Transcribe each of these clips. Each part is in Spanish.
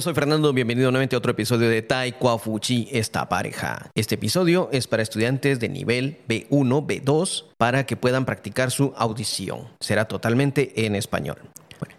yo soy Fernando, bienvenido nuevamente a otro episodio de Tai Fuchi esta pareja. Este episodio es para estudiantes de nivel B1, B2, para que puedan practicar su audición. Será totalmente en español.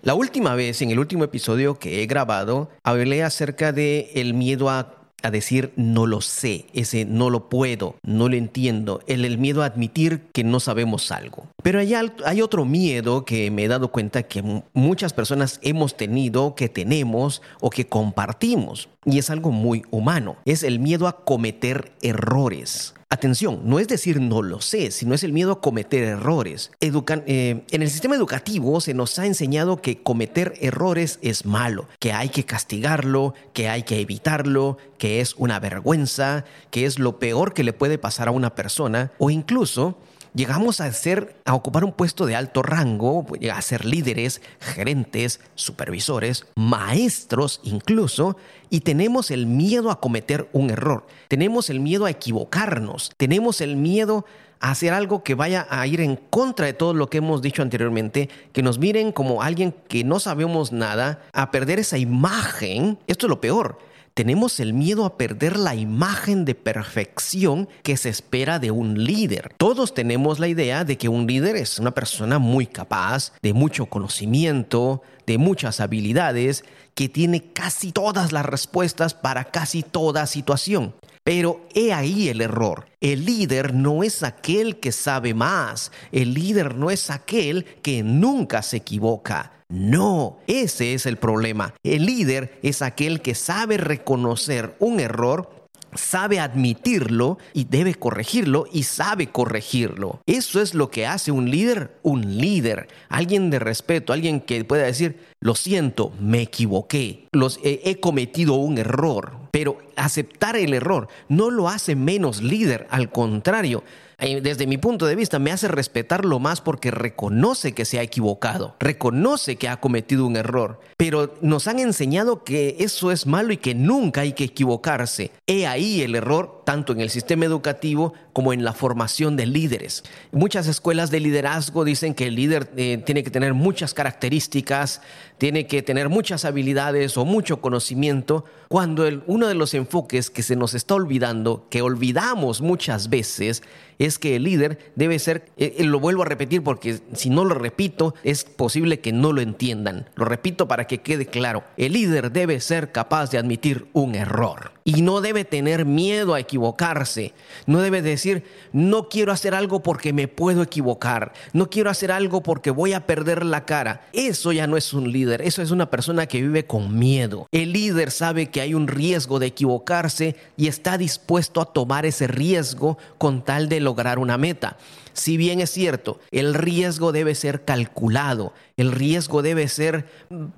la última vez, en el último episodio que he grabado, hablé acerca de el miedo a a decir no lo sé, ese no lo puedo, no lo entiendo, el, el miedo a admitir que no sabemos algo. Pero hay, hay otro miedo que me he dado cuenta que muchas personas hemos tenido, que tenemos o que compartimos, y es algo muy humano, es el miedo a cometer errores. Atención, no es decir no lo sé, sino es el miedo a cometer errores. Eh, en el sistema educativo se nos ha enseñado que cometer errores es malo, que hay que castigarlo, que hay que evitarlo, que es una vergüenza, que es lo peor que le puede pasar a una persona o incluso llegamos a ser, a ocupar un puesto de alto rango, a ser líderes, gerentes, supervisores, maestros incluso, y tenemos el miedo a cometer un error, tenemos el miedo a equivocarnos, tenemos el miedo a hacer algo que vaya a ir en contra de todo lo que hemos dicho anteriormente, que nos miren como alguien que no sabemos nada, a perder esa imagen, esto es lo peor, tenemos el miedo a perder la imagen de perfección que se espera de un líder. Todos tenemos la idea de que un líder es una persona muy capaz, de mucho conocimiento, de muchas habilidades, que tiene casi todas las respuestas para casi toda situación. Pero he ahí el error. El líder no es aquel que sabe más. El líder no es aquel que nunca se equivoca. No, ese es el problema. El líder es aquel que sabe reconocer un error sabe admitirlo y debe corregirlo y sabe corregirlo. Eso es lo que hace un líder, un líder, alguien de respeto, alguien que pueda decir, lo siento, me equivoqué, los, he cometido un error, pero aceptar el error no lo hace menos líder, al contrario, eh, desde mi punto de vista, me hace respetarlo más porque reconoce que se ha equivocado, reconoce que ha cometido un error, pero nos han enseñado que eso es malo y que nunca hay que equivocarse. He ahí el error, tanto en el sistema educativo como en la formación de líderes. Muchas escuelas de liderazgo dicen que el líder eh, tiene que tener muchas características, tiene que tener muchas habilidades o mucho conocimiento, cuando uno de los enfoques que se nos está olvidando, que olvidamos muchas veces, es que el líder debe ser, eh, eh, lo vuelvo a repetir porque si no lo repito es posible que no lo entiendan. Lo repito para que quede claro, el líder debe ser capaz de admitir un error y no debe tener miedo a equivocarse. No debe decir, no quiero hacer algo porque me puedo equivocar, no quiero hacer algo porque voy a perder la cara. Eso ya no es un líder, eso es una persona que vive con miedo. El líder sabe que hay un riesgo de equivocarse y está dispuesto a tomar ese riesgo con tal de lograr una meta. Si bien es cierto, el riesgo debe ser calculado, el riesgo debe ser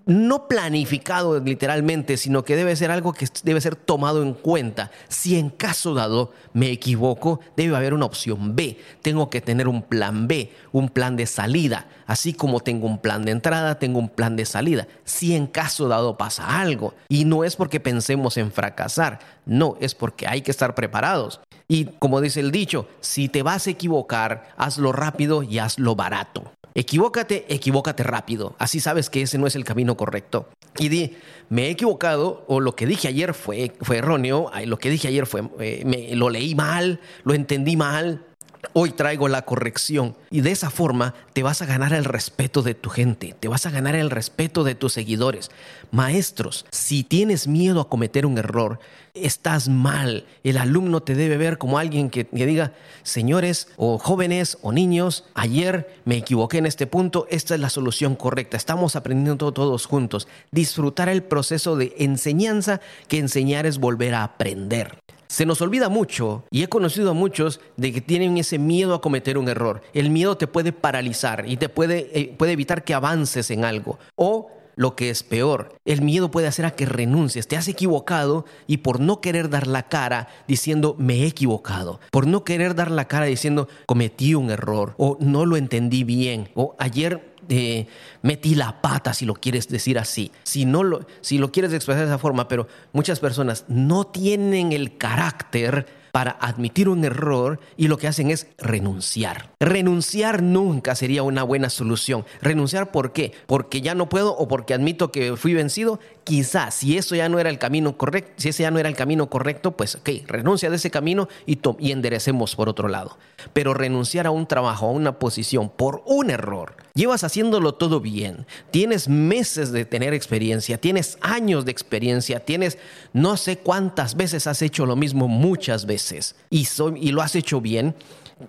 no planificado literalmente, sino que debe ser algo que debe ser tomado en cuenta. Si en caso dado me equivoco, debe haber una opción B. Tengo que tener un plan B, un plan de salida. Así como tengo un plan de entrada, tengo un plan de salida. Si en caso dado pasa algo. Y no es porque pensemos en fracasar, no, es porque hay que estar preparados. Y como dice el dicho, si te vas a equivocar, hazlo rápido y hazlo barato. Equivócate, equivócate rápido. Así sabes que ese no es el camino correcto. Y di, me he equivocado o lo que dije ayer fue, fue erróneo, lo que dije ayer fue, eh, me, lo leí mal, lo entendí mal, Hoy traigo la corrección y de esa forma te vas a ganar el respeto de tu gente, te vas a ganar el respeto de tus seguidores. Maestros, si tienes miedo a cometer un error, estás mal. El alumno te debe ver como alguien que, diga, señores o jóvenes o niños, ayer me equivoqué en este punto, esta es la solución correcta, estamos aprendiendo todos juntos. Disfrutar el proceso de enseñanza, que enseñar es volver a aprender. Se nos olvida mucho, y he conocido a muchos de que tienen ese miedo a cometer un error. El miedo te puede paralizar y te puede, eh, puede evitar que avances en algo. O lo que es peor, el miedo puede hacer a que renuncies, te has equivocado y por no querer dar la cara diciendo me he equivocado, por no querer dar la cara diciendo cometí un error o no lo entendí bien o ayer eh, metí la pata, si lo quieres decir así. Si, no lo, si lo quieres expresar de esa forma, pero muchas personas no tienen el carácter para admitir un error y lo que hacen es renunciar. Renunciar nunca sería una buena solución. ¿Renunciar por qué? Porque ya no puedo o porque admito que fui vencido. Quizás si eso ya no era el camino correcto, si ese ya no era el camino correcto, pues ok, renuncia de ese camino y, y enderecemos por otro lado. Pero renunciar a un trabajo, a una posición por un error, llevas haciéndolo todo bien, tienes meses de tener experiencia, tienes años de experiencia, tienes no sé cuántas veces has hecho lo mismo muchas veces y, y lo has hecho bien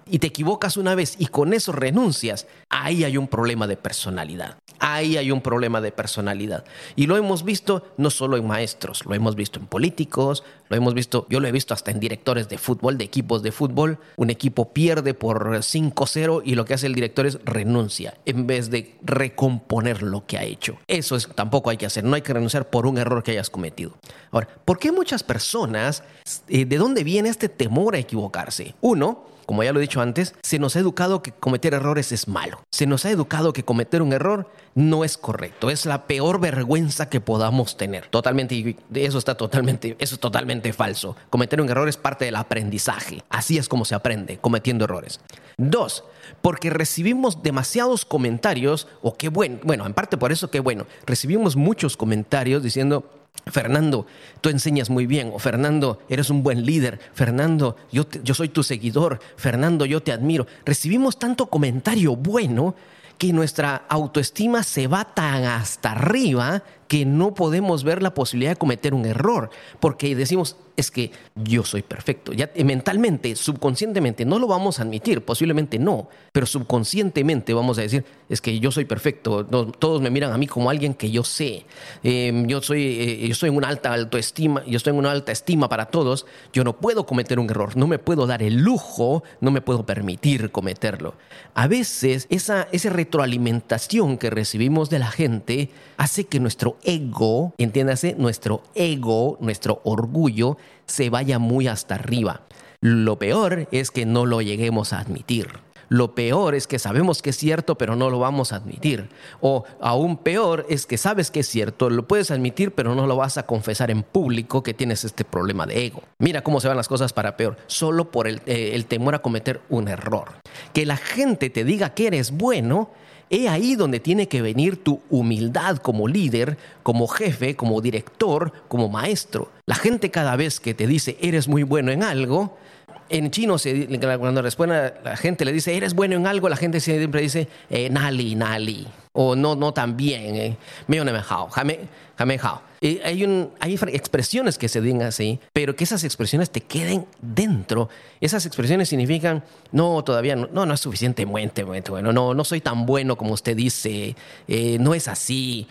y te equivocas una vez y con eso renuncias, ahí hay un problema de personalidad. Ahí hay un problema de personalidad. Y lo hemos visto no solo en maestros, lo hemos visto en políticos, lo hemos visto, yo lo he visto hasta en directores de fútbol, de equipos de fútbol. Un equipo pierde por 5-0 y lo que hace el director es renuncia en vez de recomponer lo que ha hecho. Eso es, tampoco hay que hacer, no hay que renunciar por un error que hayas cometido. Ahora, ¿por qué muchas personas, eh, de dónde viene este temor a equivocarse? Uno, como ya lo he dicho antes, se nos ha educado que cometer errores es malo. Se nos ha educado que cometer un error no es correcto. Es la peor vergüenza que podamos tener. Totalmente, eso está totalmente, eso es totalmente falso. Cometer un error es parte del aprendizaje. Así es como se aprende, cometiendo errores. Dos, porque recibimos demasiados comentarios, o qué bueno, bueno, en parte por eso qué bueno, recibimos muchos comentarios diciendo, Fernando, tú enseñas muy bien. O Fernando, eres un buen líder. Fernando, yo, yo soy tu seguidor. Fernando, yo te admiro. Recibimos tanto comentario bueno que nuestra autoestima se va tan hasta arriba que no podemos ver la posibilidad de cometer un error, porque decimos, es que yo soy perfecto. Ya mentalmente, subconscientemente, no lo vamos a admitir, posiblemente no, pero subconscientemente vamos a decir, es que yo soy perfecto, todos me miran a mí como alguien que yo sé, em, yo, soy, eh, yo estoy en una alta autoestima, yo estoy en una alta estima para todos, yo no puedo cometer un error, no me puedo dar el lujo, no me puedo permitir cometerlo. A veces esa, esa retroalimentación que recibimos de la gente hace que nuestro ego, entiéndase, nuestro ego, nuestro orgullo, se vaya muy hasta arriba. Lo peor es que no lo lleguemos a admitir. Lo peor es que sabemos que es cierto, pero no lo vamos a admitir. O aún peor es que sabes que es cierto, lo puedes admitir, pero no lo vas a confesar en público que tienes este problema de ego. Mira cómo se van las cosas para peor, solo por el, eh, temor a cometer un error. Que la gente te diga que eres bueno He ahí donde tiene que venir tu humildad como líder, como jefe, como director, como maestro. La gente cada vez que te dice eres muy bueno en algo, en chino se, cuando responde la gente le dice eres bueno en algo, la gente siempre dice eh, nali nali o no no tan bien, eh, me hay, un, hay expresiones que se digan así, pero que esas expresiones te queden dentro. Esas expresiones significan, no, todavía no, no, no es suficientemente bueno, no, no soy tan bueno como usted dice, eh, no es así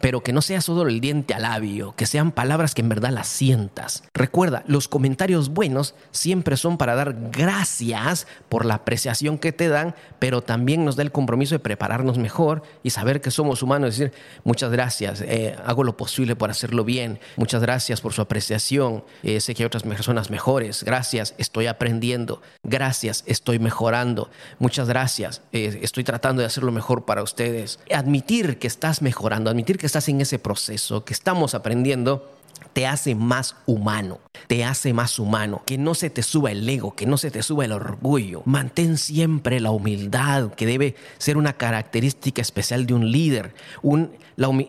pero que no sea solo el diente al labio, que sean palabras que en verdad las sientas. Recuerda, los comentarios buenos siempre son para dar gracias por la apreciación que te dan, pero también nos da el compromiso de prepararnos mejor y saber que somos humanos, decir, muchas gracias, eh, hago lo posible por hacerlo bien, muchas gracias por su apreciación, eh, sé que hay otras personas mejores, gracias, estoy aprendiendo, gracias, estoy mejorando, muchas gracias, eh, estoy tratando de hacerlo mejor para ustedes. Admitir que estás mejorando, admitir que estás en ese proceso, que estamos aprendiendo, te hace más humano, te hace más humano, que no se te suba el ego, que no se te suba el orgullo. Mantén siempre la humildad, que debe ser una característica especial de un líder. Un,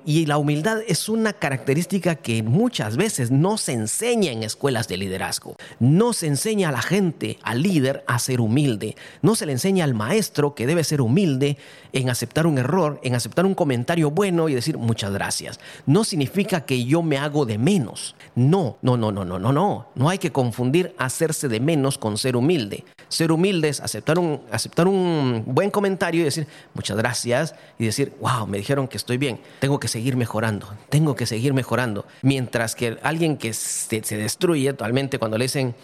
y la humildad es una característica que muchas veces no se enseña en escuelas de liderazgo. No se enseña a la gente, al líder, a ser humilde. No se le enseña al maestro que debe ser humilde en aceptar un error, en aceptar un comentario bueno y decir muchas gracias. No significa que yo me hago de menos. No, no, no, no, no, no, no. No hay que confundir hacerse de menos con ser humilde. Ser humilde es aceptar un, aceptar un buen comentario y decir muchas gracias y decir, wow, me dijeron que estoy bien. Tengo que seguir mejorando, tengo que seguir mejorando. Mientras que alguien que se, se destruye totalmente cuando le dicen,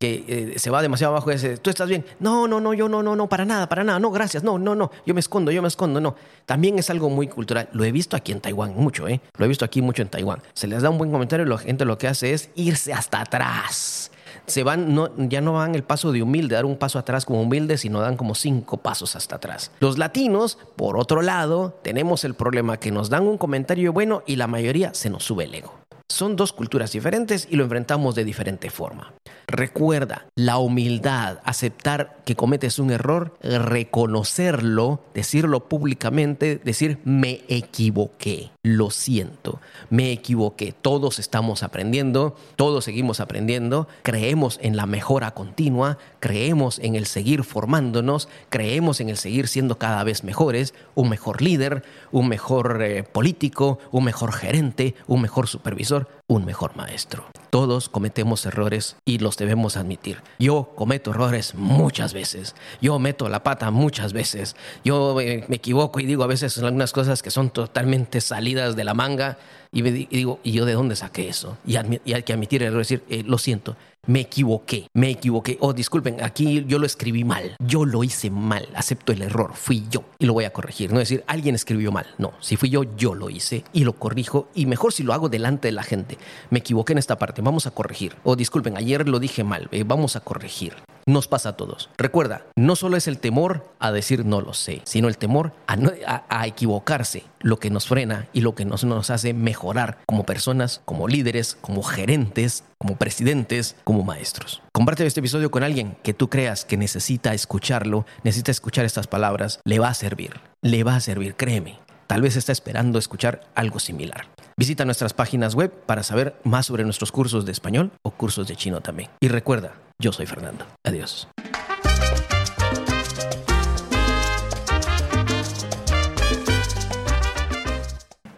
que eh, se va demasiado abajo y dice, tú estás bien. No, no, no, yo no, no, no, para nada, para nada, no, gracias, no, no, no, yo me escondo, yo me escondo, no. También es algo muy cultural. Lo he visto aquí en Taiwán mucho, ¿eh? Lo he visto aquí mucho en Taiwán. Se les da un buen comentario y la gente lo que hace es irse hasta atrás. Se van, no, ya no van el paso de humilde, dar un paso atrás como humilde, sino dan como cinco pasos hasta atrás. Los latinos, por otro lado, tenemos el problema que nos dan un comentario bueno y la mayoría se nos sube el ego Son dos culturas diferentes y lo enfrentamos de diferente forma. Recuerda, la humildad, aceptar que cometes un error, reconocerlo, decirlo públicamente, decir me equivoqué, lo siento, me equivoqué. Todos estamos aprendiendo, todos seguimos aprendiendo, creemos en la mejora continua, creemos en el seguir formándonos, creemos en el seguir siendo cada vez mejores, un mejor líder, un mejor eh, político, un mejor gerente, un mejor supervisor, un mejor maestro. Todos cometemos errores y los debemos admitir. Yo cometo errores muchas veces. Yo meto la pata muchas veces. Yo eh, me equivoco y digo a veces algunas cosas que son totalmente salidas de la manga y, digo, ¿y yo de dónde saqué eso? Y, hay que admitir el error, decir, eh, lo siento, me equivoqué, me equivoqué. Oh, disculpen, aquí yo lo escribí mal, yo lo hice mal, acepto el error, fui yo y lo voy a corregir. No decir, alguien escribió mal, no, si fui yo, yo lo hice y lo corrijo y mejor si lo hago delante de la gente. Me equivoqué en esta parte, vamos a corregir. Oh, disculpen, ayer lo dije mal, eh, vamos a corregir. Nos pasa a todos. Recuerda, no solo es el temor a decir no lo sé, sino el temor a, equivocarse lo que nos frena y lo que nos, nos hace mejorar como personas, como líderes, como gerentes, como presidentes, maestros. Comparte este episodio con alguien que tú creas que necesita escucharlo, necesita escuchar estas palabras, le va a servir, le va a servir, créeme. Tal vez está esperando escuchar algo similar. Visita nuestras páginas web para saber más sobre nuestros cursos de español o cursos de chino también. Y recuerda, yo soy Fernando. Adiós.